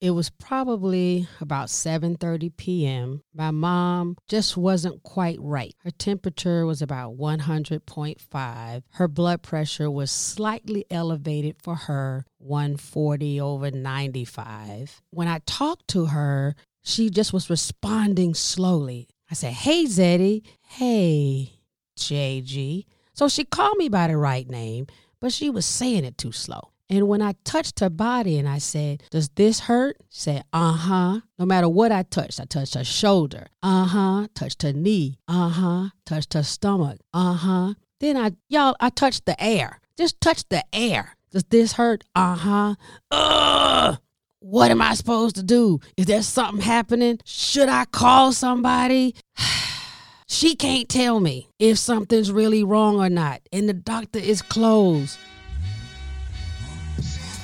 It was probably about 7:30 p.m. My mom just wasn't quite right. Her temperature was about 100.5. Her blood pressure was slightly elevated for her, 140 over 95. When I talked to her, she just was responding slowly. I said, "Hey Zeddy, hey JG." So she called me by the right name, but she was saying it too slow. And when I touched her body and I said, Does this hurt? She said, Uh huh. No matter what I touched, I touched her shoulder. Uh huh. Touched her knee. Uh huh. Touched her stomach. Uh huh. Then I, y'all, I touched the air. Just touch the air. Does this hurt? Uh huh. Ugh. What am I supposed to do? Is there something happening? Should I call somebody? she can't tell me if something's really wrong or not, and the doctor is closed.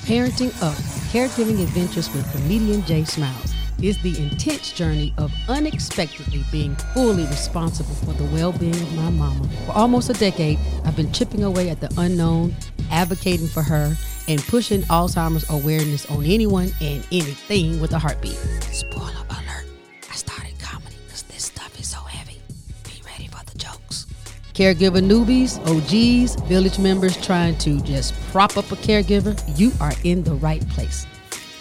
Parenting Up Caregiving Adventures with comedian Jay Smiles is the intense journey of unexpectedly being fully responsible for the well being of my mama. For almost a decade, I've been chipping away at the unknown, advocating for her, and pushing Alzheimer's awareness on anyone and anything with a heartbeat. Spoiler alert, Caregiver newbies, OGs, village members trying to just prop up a caregiver, you are in the right place.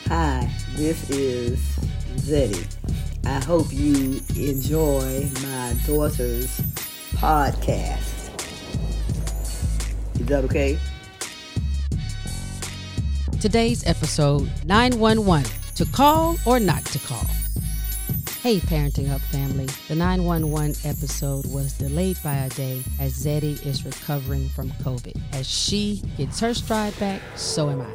Hi, this is Zeddy. I hope you enjoy my daughter's podcast. Is that okay? Today's episode 911 To Call or Not to Call. Hey, Parenting Up family. The 911 episode was delayed by a day as Zeddy is recovering from COVID. As she gets her stride back, so am I.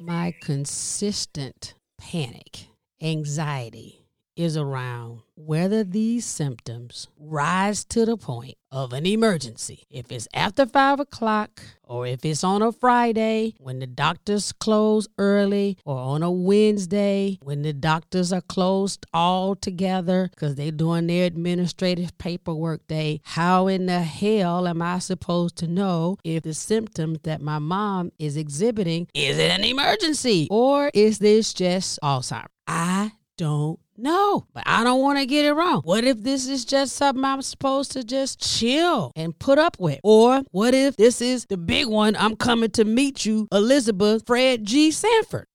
My consistent panic, anxiety is around whether these symptoms rise to the point of an emergency. If it's after five o'clock, or if it's on a Friday when the doctors close early, or on a Wednesday when the doctors are closed all together because they're doing their administrative paperwork day, how in the hell am I supposed to know if the symptoms that my mom is exhibiting is it an emergency or is this just Alzheimer's? I don't know, but I don't want to get it wrong. What if this is just something I'm supposed to just chill and put up with? Or what if this is the big one? I'm coming to meet you, Elizabeth Fred G. Sanford.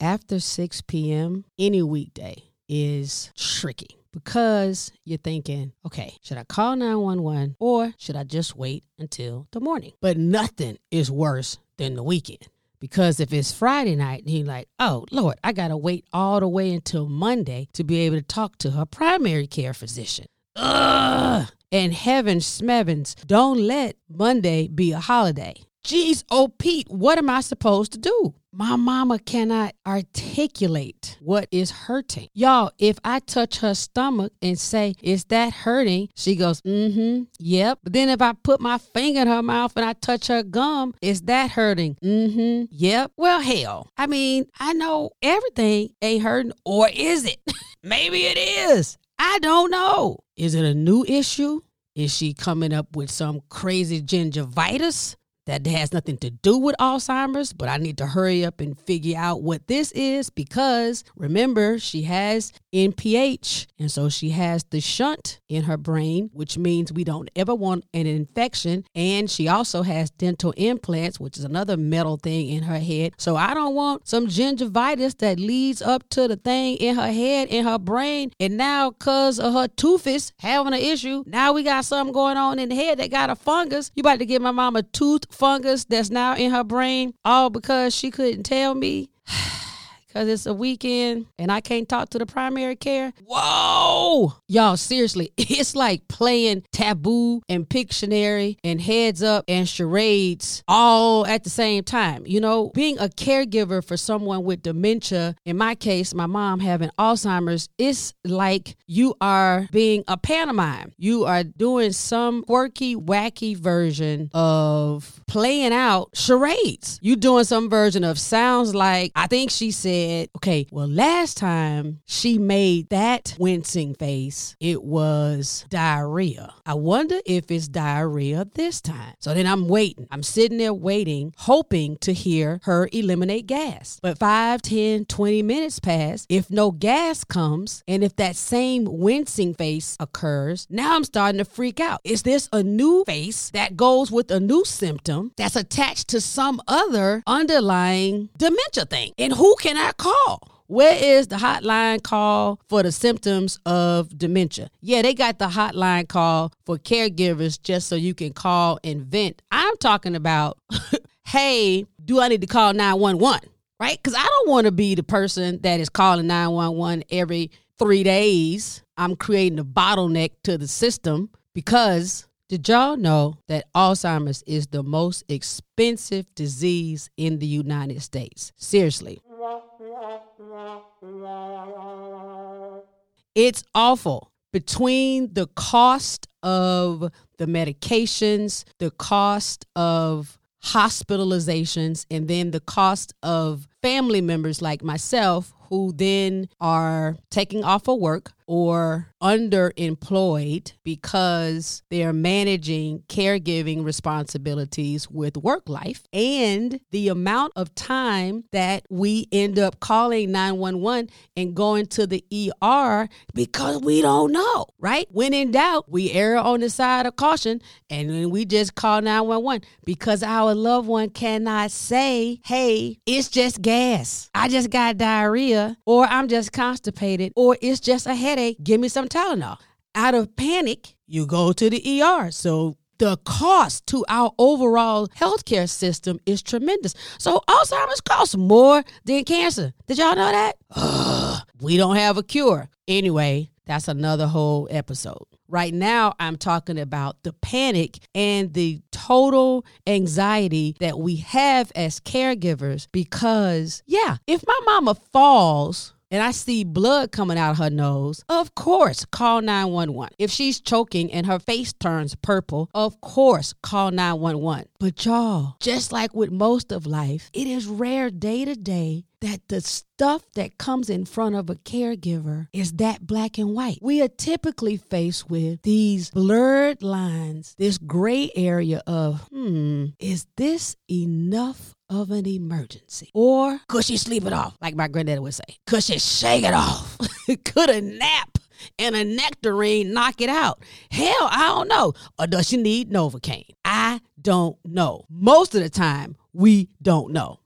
After 6 p.m., any weekday is tricky because you're thinking, okay, should I call 911 or should I just wait until the morning? But nothing is worse than the weekend. Because if it's Friday night, and he's like, oh, Lord, I got to wait all the way until Monday to be able to talk to her primary care physician. Ugh. And heaven smevens, don't let Monday be a holiday. Jeez, oh Pete, what am I supposed to do? My mama cannot articulate what is hurting. Y'all, if I touch her stomach and say, Is that hurting? She goes, Mm hmm, yep. But then if I put my finger in her mouth and I touch her gum, Is that hurting? Mm hmm, yep. Well, hell, I mean, I know everything ain't hurting, or is it? Maybe it is. I don't know. Is it a new issue? Is she coming up with some crazy gingivitis? That has nothing to do with Alzheimer's, but I need to hurry up and figure out what this is because remember, she has NPH, and so she has the shunt in her brain, which means we don't ever want an infection. And she also has dental implants, which is another metal thing in her head. So I don't want some gingivitis that leads up to the thing in her head, in her brain. And now, because of her toothus having an issue, now we got something going on in the head that got a fungus. You about to give my mom a tooth fungus that's now in her brain, all because she couldn't tell me. Cause it's a weekend and I can't talk to the primary care. Whoa! Y'all, seriously, it's like playing taboo and Pictionary and heads up and charades all at the same time. You know, being a caregiver for someone with dementia, in my case, my mom having Alzheimer's, it's like you are being a pantomime. You are doing some quirky, wacky version of playing out charades. You doing some version of sounds like I think she said said, okay, well, last time she made that wincing face, it was diarrhea. I wonder if it's diarrhea this time. So then I'm waiting. I'm sitting there waiting, hoping to hear her eliminate gas. But 5, 10, 20 minutes pass. If no gas comes, and if that same wincing face occurs, now I'm starting to freak out. Is this a new face that goes with a new symptom that's attached to some other underlying dementia thing? And who can I call? Where is the hotline call for the symptoms of dementia? Yeah, they got the hotline call for caregivers just so you can call and vent. I'm talking about, hey, do I need to call 911? Right? Because I don't want to be the person that is calling 911 every three days. I'm creating a bottleneck to the system because did y'all know that Alzheimer's is the most expensive disease in the United States? Seriously. It's awful. Between the cost of the medications, the cost of hospitalizations, and then the cost of family members like myself who then are taking off of work or underemployed because they're managing caregiving responsibilities with work life and the amount of time that we end up calling 911 and going to the ER because we don't know, right? When in doubt, we err on the side of caution and then we just call 911 because our loved one cannot say, hey, it's just gas. I just got diarrhea or I'm just constipated or it's just a headache. Give me some Tylenol. Out of panic, you go to the ER. So the cost to our overall healthcare system is tremendous. So Alzheimer's costs more than cancer. Did y'all know that? Ugh, we don't have a cure. Anyway, that's another whole episode. Right now, I'm talking about the panic and the total anxiety that we have as caregivers because, yeah, if my mama falls, and I see blood coming out of her nose, of course, call 911. If she's choking and her face turns purple, of course, call 911. But y'all, just like with most of life, it is rare day to day that the stuff that comes in front of a caregiver is that black and white. We are typically faced with these blurred lines, this gray area of, hmm, is this enough of an emergency? Or could she sleep it off, like my granddaddy would say? Could she shake it off? could a nap and a nectarine knock it out? Hell, I don't know. Or does she need Novocaine? I don't know. Most of the time, we don't know.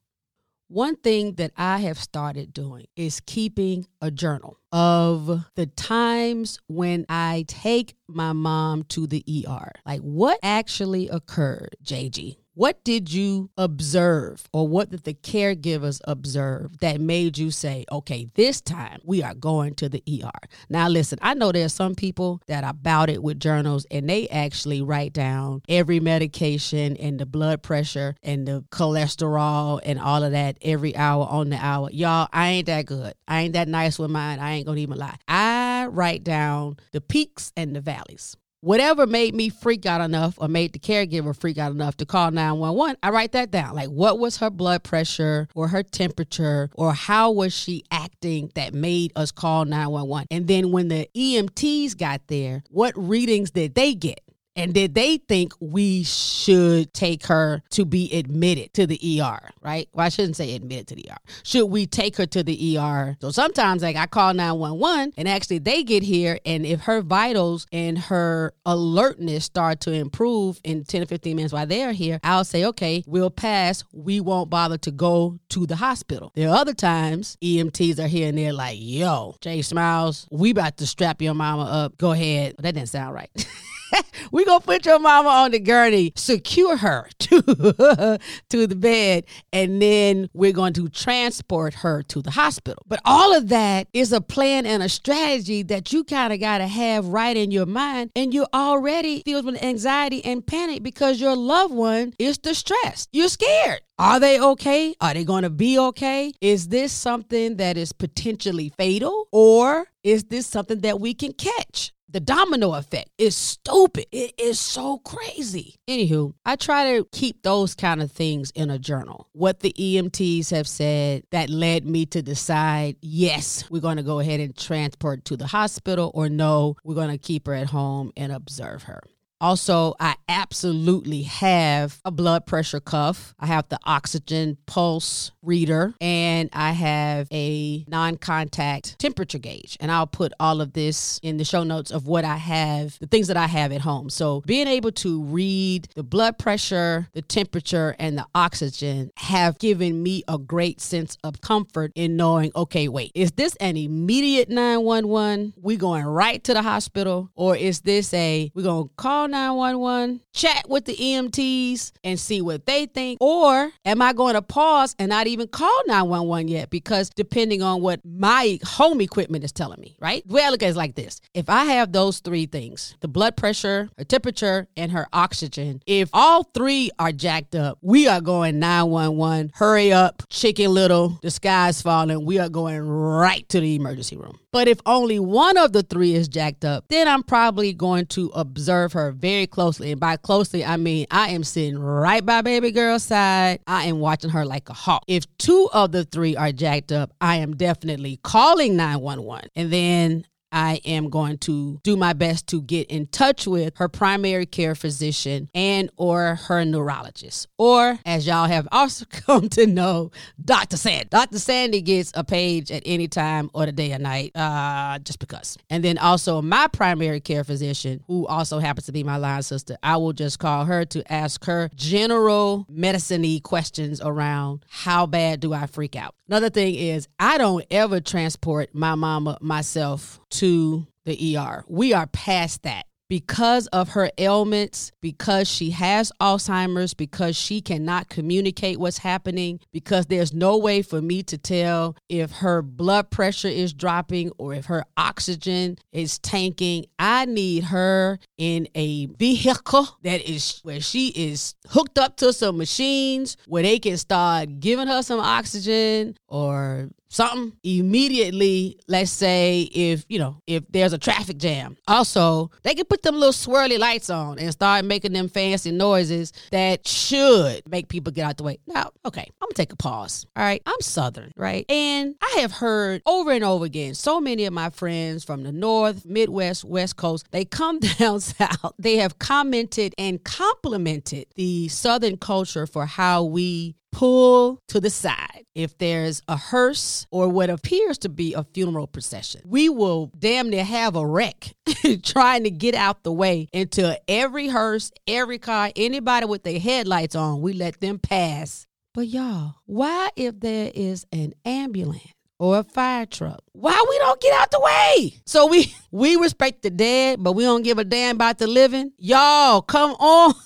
One thing that I have started doing is keeping a journal of the times when I take my mom to the ER. Like what actually occurred, JG? What did you observe or what did the caregivers observe that made you say, okay, this time we are going to the ER? Now, listen, I know there's some people that are about it with journals and they actually write down every medication and the blood pressure and the cholesterol and all of that every hour on the hour. Y'all, I ain't that good. I ain't that nice with mine. I ain't gonna even lie. I write down the peaks and the valleys whatever made me freak out enough or made the caregiver freak out enough to call 911 i write that down. Like what was her blood pressure or her temperature or how was she acting that made us call 911 and then when the emts got there what readings did they get and did they think we should take her to be admitted to the ER, right? Well, I shouldn't say admitted to the ER. Should we take her to the ER? So sometimes, like, I call 911 and actually they get here, and if her vitals and her alertness start to improve in 10 or 15 minutes while they're here, I'll say, okay, we'll pass. We won't bother to go to the hospital. There are other times EMTs are here and they're like, yo, Jay Smiles, we about to strap your mama up. Go ahead. That didn't sound right. we gonna put your mama on the gurney, secure her to to the bed, and then we're going to transport her to the hospital. But all of that is a plan and a strategy that you kind of got to have right in your mind, and you're already filled with anxiety and panic because your loved one is distressed. You're scared. Are they okay? Are they going to be okay? Is this something that is potentially fatal or is this something that we can catch? The domino effect is stupid. It is so crazy. Anywho, I try to keep those kind of things in a journal. What the EMTs have said that led me to decide yes, we're going to go ahead and transport to the hospital, or no, we're going to keep her at home and observe her. Also, I absolutely have a blood pressure cuff. I have the oxygen pulse reader and I have a non contact temperature gauge. And I'll put all of this in the show notes of what I have, the things that I have at home. So, being able to read the blood pressure, the temperature, and the oxygen have given me a great sense of comfort in knowing, okay, wait, is this an immediate 911? We going right to the hospital? Or is this a, we're going to call 911, chat with the EMTs and see what they think? Or am I going to pause and not even call 911 yet? Because depending on what my home equipment is telling me, right? The way I look at it is like this if I have those three things the blood pressure, her temperature, and her oxygen if all three are jacked up, we are going 911. Hurry up, chicken little, the sky's falling. We are going right to the emergency room. But if only one of the three is jacked up, then I'm probably going to observe her very closely. And by closely, I mean I am sitting right by baby girl's side. I am watching her like a hawk. If two of the three are jacked up, I am definitely calling 911. And then I am going to do my best to get in touch with her primary care physician and or her neurologist. Or as y'all have also come to know, Dr. Sandy. Dr. Sandy gets a page at any time or the day or night, uh, just because. And then also my primary care physician, who also happens to be my line sister, I will just call her to ask her general medicine questions around how bad do I freak out. Another thing is I don't ever transport my mama myself to the ER. We are past that because of her ailments, because she has Alzheimer's, because she cannot communicate what's happening, because there's no way for me to tell if her blood pressure is dropping or if her oxygen is tanking. I need her in a vehicle that is where she is hooked up to some machines where they can start giving her some oxygen or something immediately let's say if you know if there's a traffic jam. Also they can put them little swirly lights on and start making them fancy noises that should make people get out the way. Now okay i'm gonna take a pause all right? I'm southern right? And i have heard over and over again so many of my friends from the north midwest west coast they come down south. They have commented and complimented the southern culture for how we pull to the side if there's a hearse or what appears to be a funeral procession. We will damn near have a wreck trying to get out the way until every hearse, every car, anybody with their headlights on, we let them pass. But y'all, why if there is an ambulance? or a fire truck. Why we don't get out the way? So we we respect the dead, but we don't give a damn about the living. Y'all, come on.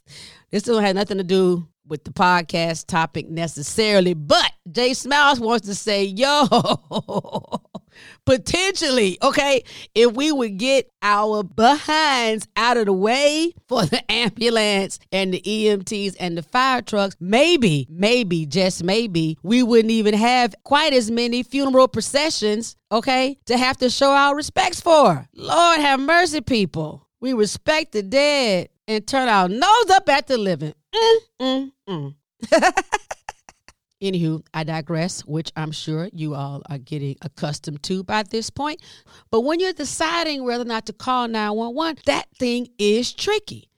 This don't have nothing to do with the podcast topic necessarily, but Jay Smiles wants to say, yo, potentially, okay, if we would get our behinds out of the way for the ambulance and the EMTs and the fire trucks, maybe, maybe, just maybe, we wouldn't even have quite as many funeral processions, okay, to have to show our respects for. Lord have mercy, people. We respect the dead and turn our nose up at the living. Mm, mm, mm. Anywho, I digress, which I'm sure you all are getting accustomed to by this point. But when you're deciding whether or not to call 911, that thing is tricky.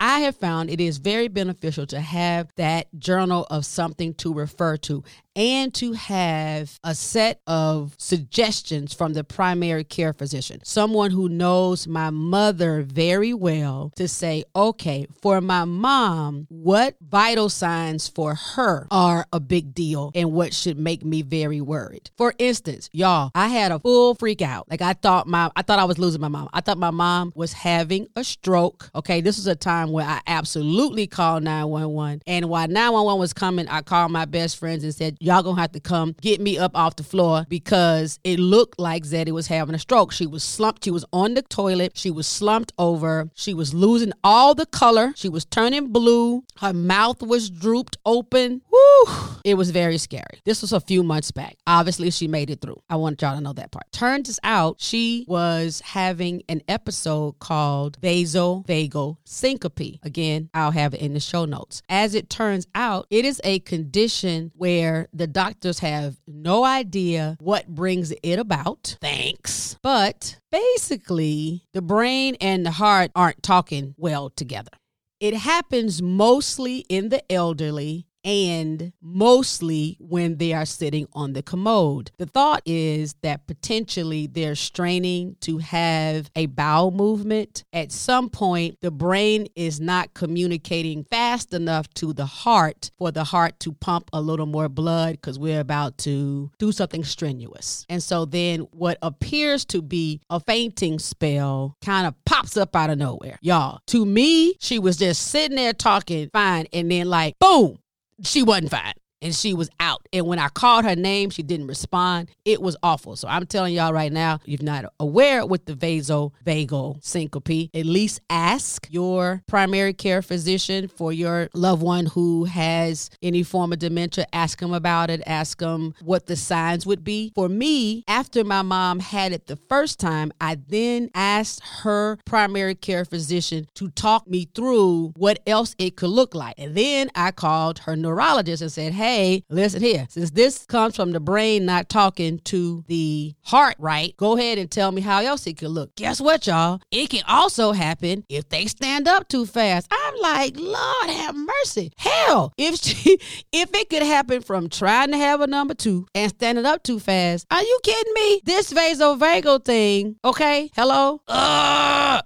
I have found it is very beneficial to have that journal of something to refer to and to have a set of suggestions from the primary care physician, someone who knows my mother very well, to say, okay, for my mom, what vital signs for her are a big deal and what should make me very worried. For instance, y'all, I had a full freak out. Like I thought my I thought I was losing my mom. I thought my mom was having a stroke. Okay, this was a time where I absolutely called 911. And while 911 was coming, I called my best friends and said, y'all gonna have to come get me up off the floor because it looked like Zeddy was having a stroke. She was slumped. She was on the toilet. She was slumped over. She was losing all the color. She was turning blue. Her mouth was drooped open. Woo! It was very scary. This was a few months back. Obviously, she made it through. I want y'all to know that part. Turns out she was having an episode called vasovagal syncope. Again, I'll have it in the show notes. As it turns out, it is a condition where the doctors have no idea what brings it about. Thanks. But basically, the brain and the heart aren't talking well together. It happens mostly in the elderly and mostly when they are sitting on the commode. The thought is that potentially they're straining to have a bowel movement. At some point, the brain is not communicating fast enough to the heart for the heart to pump a little more blood because we're about to do something strenuous. And so then what appears to be a fainting spell kind of pops up out of nowhere. Y'all, to me, she was just sitting there talking fine and then like boom she wasn't fine and she was out. And when I called her name, she didn't respond. It was awful. So I'm telling y'all right now, if you're not aware with the vasovagal syncope, at least ask your primary care physician for your loved one who has any form of dementia. Ask them about it. Ask them what the signs would be. For me, after my mom had it the first time, I then asked her primary care physician to talk me through what else it could look like. And then I called her neurologist and said, hey, listen here, since this comes from the brain not talking to the heart right, go ahead and tell me how else it could look. Guess what, y'all? It can also happen if they stand up too fast. I'm like, Lord have mercy. Hell, if she, if it could happen from trying to have a number two and standing up too fast, are you kidding me? This vasovagal thing, okay? Hello? Ugh.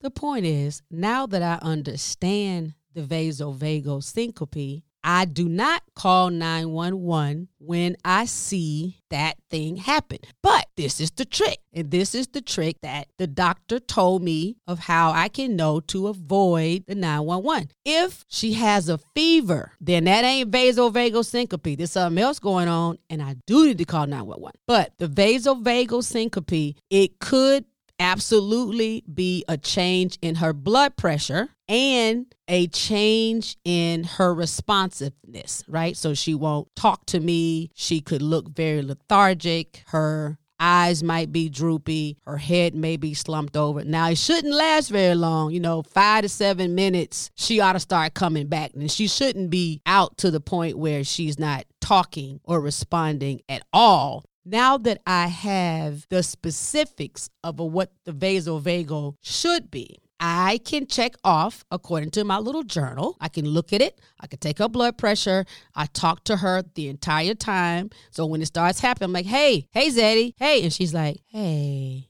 The point is, now that I understand the vasovagal syncope, I do not call 911 when I see that thing happen. But this is the trick. And this is the trick that the doctor told me of how I can know to avoid the 911. If she has a fever, then that ain't vasovagal syncope. There's something else going on, and I do need to call 911. But the vasovagal syncope, it could absolutely be a change in her blood pressure and a change in her responsiveness, right? So she won't talk to me. She could look very lethargic. Her eyes might be droopy. Her head may be slumped over. Now, it shouldn't last very long. You know, five to seven minutes, she ought to start coming back. And she shouldn't be out to the point where she's not talking or responding at all now that I have the specifics of what the vasovagal should be, I can check off according to my little journal. I can look at it. I can take her blood pressure. I talk to her the entire time. So when it starts happening, I'm like, hey, hey, Zeddy, hey. And she's like, hey,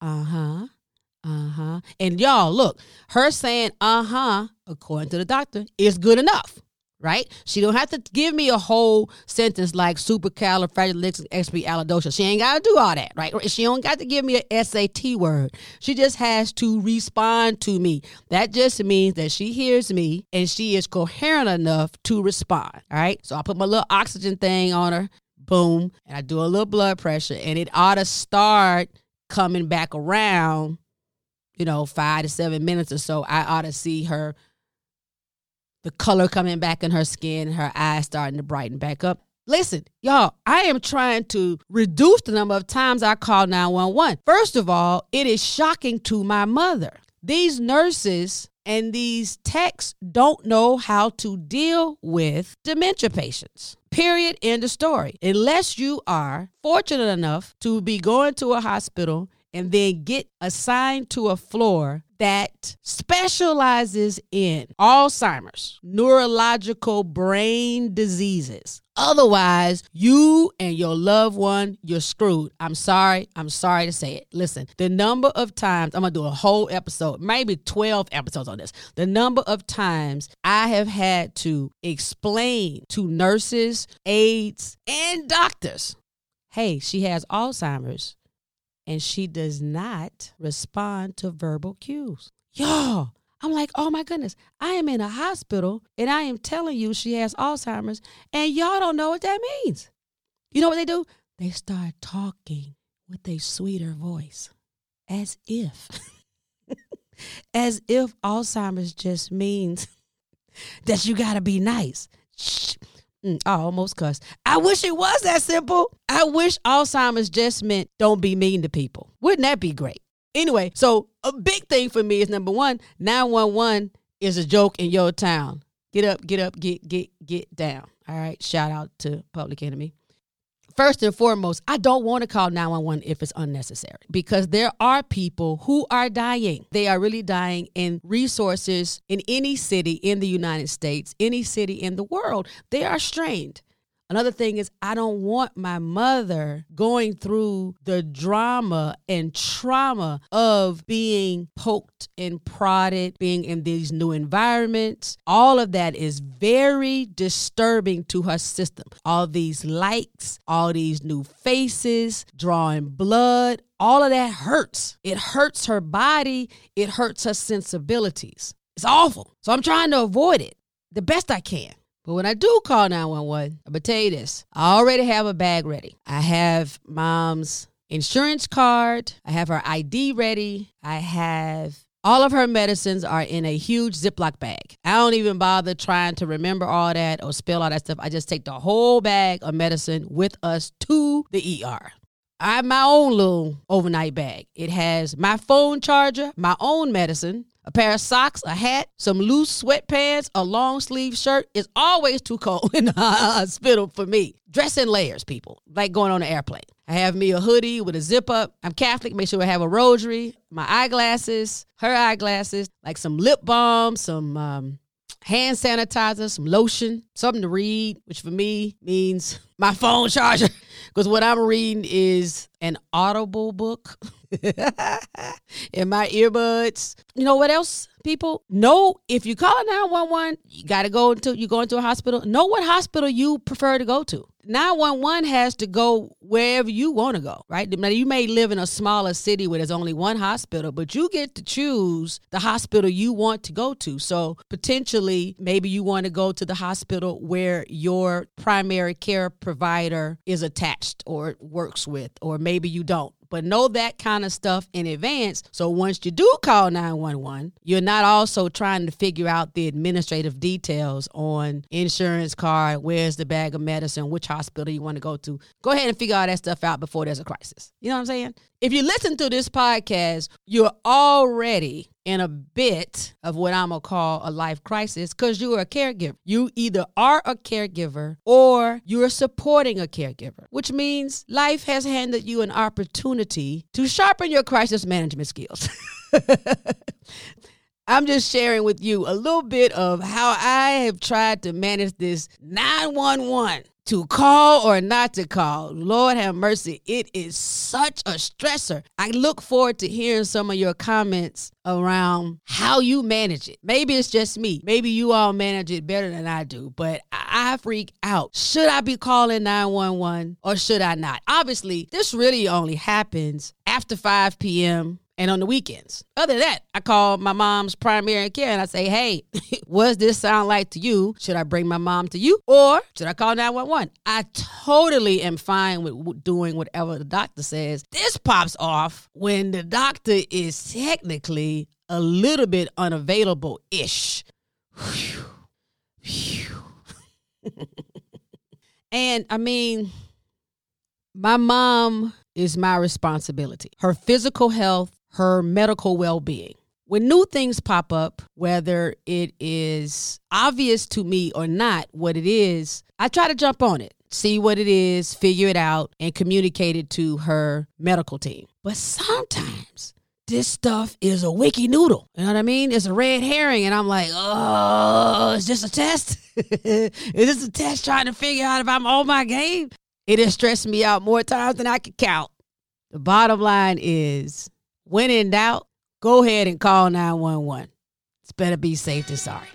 uh huh, uh huh. And y'all, look, her saying uh huh, according to the doctor, is good enough right? She don't have to give me a whole sentence like supercalifragilisticexpialidocious. She ain't got to do all that, right? She don't got to give me a SAT word. She just has to respond to me. That just means that she hears me and she is coherent enough to respond, all right? So I put my little oxygen thing on her, boom, and I do a little blood pressure and it ought to start coming back around, you know, five to seven minutes or so. I ought to see her the color coming back in her skin, her eyes starting to brighten back up. Listen, y'all, I am trying to reduce the number of times I call 911. First of all, it is shocking to my mother. These nurses and these techs don't know how to deal with dementia patients. Period. End of story. Unless you are fortunate enough to be going to a hospital and then get assigned to a floor that specializes in Alzheimer's, neurological brain diseases. Otherwise, you and your loved one, you're screwed. I'm sorry. I'm sorry to say it. Listen, the number of times, I'm going to do a whole episode, maybe 12 episodes on this. The number of times I have had to explain to nurses, aides, and doctors hey, she has Alzheimer's and she does not respond to verbal cues. Y'all, I'm like, oh my goodness, I am in a hospital and I am telling you she has Alzheimer's and y'all don't know what that means. You know what they do? They start talking with a sweeter voice as if, as if Alzheimer's just means that you got to be nice. Shh. Mm, I almost cussed. I wish it was that simple. I wish Alzheimer's just meant don't be mean to people. Wouldn't that be great? Anyway, so a big thing for me is number one, 911 is a joke in your town. Get up, get up, get, get, get down. All right. Shout out to Public Enemy first and foremost, I don't want to call 911 if it's unnecessary because there are people who are dying. They are really dying, and resources in any city in the United States, any city in the world, they are strained. Another thing is, I don't want my mother going through the drama and trauma of being poked and prodded, being in these new environments. All of that is very disturbing to her system. All these likes, all these new faces, drawing blood, all of that hurts. It hurts her body, it hurts her sensibilities. It's awful. So I'm trying to avoid it the best I can. But when I do call 911, I'm tell you this I already have a bag ready. I have mom's insurance card, I have her ID ready, I have all of her medicines are in a huge Ziploc bag. I don't even bother trying to remember all that or spill all that stuff. I just take the whole bag of medicine with us to the ER. I have my own little overnight bag. It has my phone charger, my own medicine, a pair of socks, a hat, some loose sweatpants, a long sleeve shirt. It's always too cold in the hospital for me. Dress in layers, people, like going on an airplane. I have me a hoodie with a zip up. I'm Catholic. Make sure I have a rosary, my eyeglasses, her eyeglasses, like some lip balm, some um, hand sanitizer, some lotion, something to read, which for me means my phone charger. Because what I'm reading is an audible book. in my earbuds. You know what else, people? Know if you call 911, you got to go into you go into a hospital. Know what hospital you prefer to go to. 911 has to go wherever you want to go, right? Now, you may live in a smaller city where there's only one hospital, but you get to choose the hospital you want to go to. So, potentially, maybe you want to go to the hospital where your primary care provider is attached or works with, or maybe you don't but know that kind of stuff in advance. So once you do call 911, you're not also trying to figure out the administrative details on insurance card, where's the bag of medicine, which hospital you want to go to. Go ahead and figure all that stuff out before there's a crisis. You know what I'm saying? If you listen to this podcast, you're already in a bit of what I'm gonna call a life crisis because you are a caregiver. You either are a caregiver or you're supporting a caregiver, which means life has handed you an opportunity to sharpen your crisis management skills. I'm just sharing with you a little bit of how I have tried to manage this 911 to call or not to call. Lord have mercy. It is such a stressor. I look forward to hearing some of your comments around how you manage it. Maybe it's just me. Maybe you all manage it better than I do, but I freak out. Should I be calling 911 or should I not? Obviously, this really only happens after 5 p.m and on the weekends. Other than that, I call my mom's primary care and I say, hey, what does this sound like to you? Should I bring my mom to you or should I call 911? I totally am fine with doing whatever the doctor says. This pops off when the doctor is technically a little bit unavailable ish. and I mean, my mom is my responsibility. Her physical health her medical well being. When new things pop up, whether it is obvious to me or not what it is, I try to jump on it, see what it is, figure it out, and communicate it to her medical team. But sometimes this stuff is a wiki noodle. You know what I mean? It's a red herring, and I'm like, oh, it's just a test. is this a test trying to figure out if I'm on my game? It has stressed me out more times than I can count. The bottom line is when in doubt, go ahead and call 911. It's better be safe than sorry.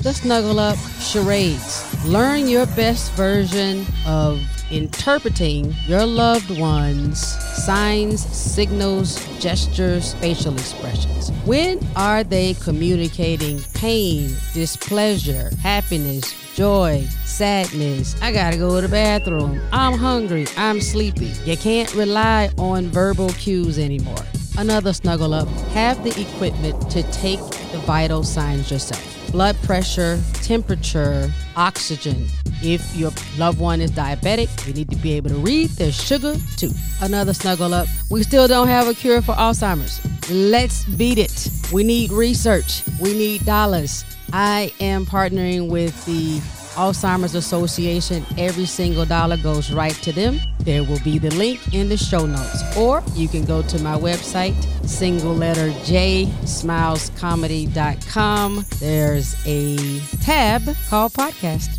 Just snuggle up, charades. Learn your best version of interpreting your loved one's signs, signals, gestures, facial expressions. When are they communicating pain, displeasure, happiness, joy, sadness. I gotta go to the bathroom. I'm hungry. I'm sleepy. You can't rely on verbal cues anymore. Another snuggle up. Have the equipment to take the vital signs yourself blood pressure, temperature, oxygen. If your loved one is diabetic, you need to be able to read their sugar too. Another snuggle up. We still don't have a cure for Alzheimer's. Let's beat it. We need research. We need dollars. I am partnering with the Alzheimer's Association. Every single dollar goes right to them. There will be the link in the show notes. Or you can go to my website, single letter J, smilescomedy.com. There's a tab called podcast.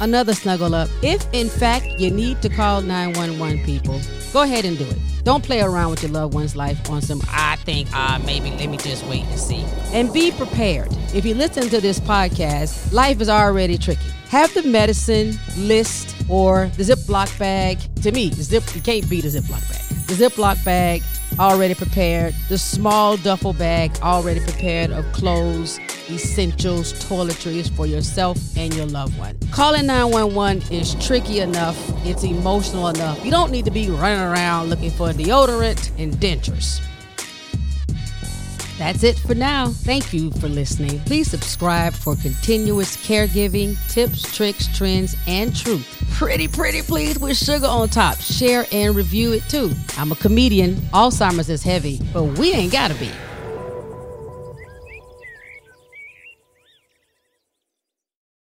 Another snuggle up. If in fact you need to call 911 people, go ahead and do it. Don't play around with your loved one's life on some, I think, ah, uh, maybe let me just wait and see. And be prepared. If you listen to this podcast, life is already tricky. Have the medicine list or the Ziploc bag. To me, zip you can't beat a Ziploc bag. The Ziploc bag already prepared. The small duffel bag already prepared of clothes, essentials, toiletries for yourself and your loved one. Calling 911 is tricky enough, it's emotional enough. You don't need to be running around looking for deodorant and dentures. That's it for now. Thank you for listening. Please subscribe for continuous caregiving, tips, tricks, trends, and truth. Pretty, pretty please with sugar on top. Share and review it too. I'm a comedian. Alzheimer's is heavy, but we ain't gotta be.